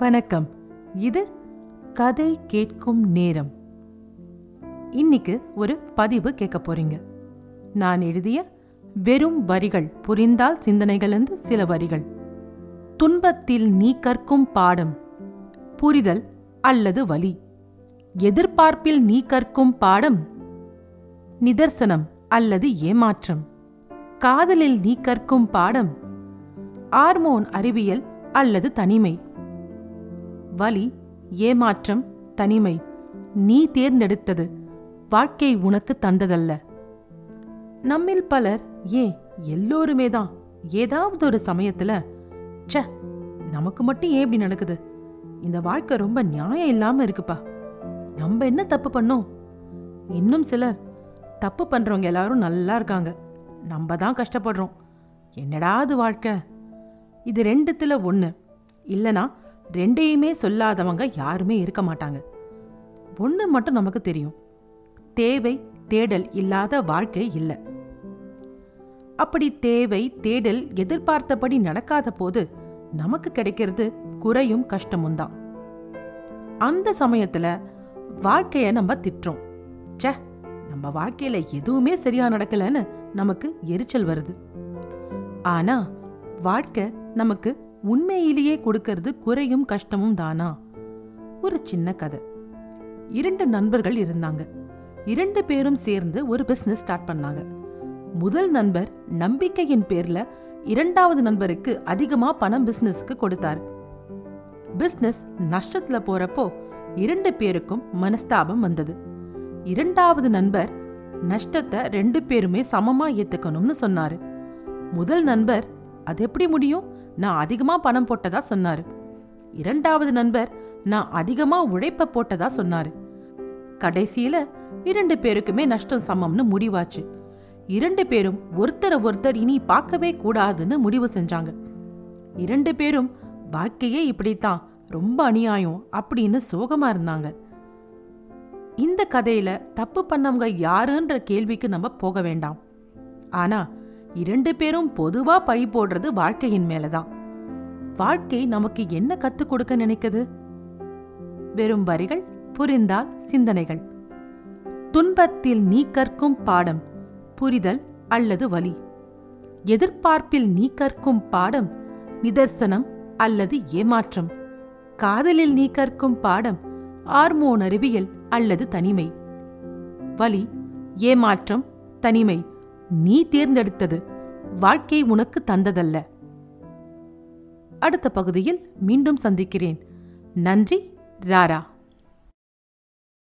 வணக்கம். இது கதை கேட்கும் நேரம். இன்னைக்கு ஒரு பதிவு கேட்க போறீங்க. நான் எழுதிய வெறும் வரிகள் புரிந்தால் சிந்தனைகளிலிருந்து சில வரிகள். துன்பத்தில் நீ கற்கும் பாடம் புரிதல் அல்லது வலி. எதிர்பார்ப்பில் நீ கற்கும் பாடம் நிதர்சனம் அல்லது ஏமாற்றம். காதலில் நீ கற்கும் பாடம் ஹார்மோன் அறிவியல் அல்லது தனிமை. வலி ஏமாற்றம் தனிமை நீ தேர்ந்தெடுத்தது வாழ்க்கை உனக்கு தந்ததல்ல. நம்மில் பலர் ஏன் எல்லோருமே தான். ஏதாவது ஒரு சமயத்துல ச்ச நமக்கு மட்டும் ஏன் இப்படி நடக்குது? இந்த வாழ்க்கை ரொம்ப நியாயம் இல்லாம இருக்குப்பா. நம்ம என்ன தப்பு பண்ணோம்? இன்னும் சிலர் தப்பு பண்றவங்க எல்லாரும் நல்லா இருக்காங்க. நம்ம தான் கஷ்டப்படுறோம். என்னடாது வாழ்க்கை? இது ரெண்டுத்துல ஒன்று இல்லைனா ரெண்டையுமே சொல்லாதவங்க யாருமே இருக்க மாட்டாங்க. ஒண்ணு மட்டும் நமக்கு தெரியும். தேவை தேடல் இல்லாத வாழ்க்கை இல்லை. அப்படி தேவை தேடல் எதிர்பார்த்தபடி நடக்காத போது நமக்கு கிடைக்கிறது குறையும் கஷ்டமும் தான். அந்த சமயத்துல வாழ்க்கைய நம்ம திட்டுறோம். ச்சே நம்ம வாழ்க்கையில எதுவுமே சரியா நடக்கலன்னு நமக்கு எரிச்சல் வருது. ஆனா வாழ்க்கை நமக்கு உண்மையிலேயே கொடுக்கறது குறையும் கஷ்டமும் தானா? ஒரு சின்ன கதை. இரண்டு நண்பர்கள் இருந்தாங்க. இரண்டு பேரும் சேர்ந்து ஒரு பிசினஸ் ஸ்டார்ட் பண்ணாங்க. முதல் நண்பர் நம்பிக்கையின் பேர்ல இரண்டாவது நண்பருக்கு அதிகமா பணம் பிசினஸ்க்கு கொடுத்தார். பிசினஸ் நஷ்டத்துல போறப்போ இரண்டு பேருக்கும் மனஸ்தாபம் வந்தது. இரண்டாவது நண்பர் நஷ்டத்தை ரெண்டு பேருமே சமமா ஏத்துக்கணும்னு சொன்னாரு. முதல் நண்பர் அது எப்படி முடியும்? நான் அதிகமா பணம் போட்டதா சொன்னாரு. இரண்டாவது நண்பர் நான் அதிகமா உழைப்ப போட்டதா சொன்னாரு. கடைசியில இரண்டு பேருக்குமே நஷ்டம் சமம்னு முடிவாச்சு. இரண்டு பேரும் ஒருத்தரை ஒருத்தர் இனி பார்க்கவே கூடாதுன்னு முடிவு செஞ்சாங்க. இரண்டு பேரும் வாழ்க்கையே இப்படித்தான் ரொம்ப அநியாயம் அப்படின்னு சோகமா இருந்தாங்க. இந்த கதையில தப்பு பண்ணவங்க யாருன்ற கேள்விக்கு நம்ம போக வேண்டாம். ஆனா இரண்டு பேரும் பொதுவா பழி போடுறது வாழ்க்கையின் மேலதான். வாழ்க்கை நமக்கு என்ன கத்துக் கொடுக்க நினைக்குது? வெறும் வரிகள் புரிந்தால் சிந்தனைகள். துன்பத்தில் நீ கற்கும் பாடம் புரிதல் அல்லது வலி. எதிர்பார்ப்பில் நீ கற்கும் பாடம் நிதர்சனம் அல்லது ஏமாற்றம். காதலில் நீ கற்கும் பாடம் ஹார்மோன் அறிவியல் அல்லது தனிமை. வலி ஏமாற்றம் தனிமை. நீ தேர்ந்தெடுத்தது. வாழ்க்கை உனக்கு தந்ததல்ல. அடுத்த பகுதியில் மீண்டும் சந்திக்கிறேன். நன்றி ராரா.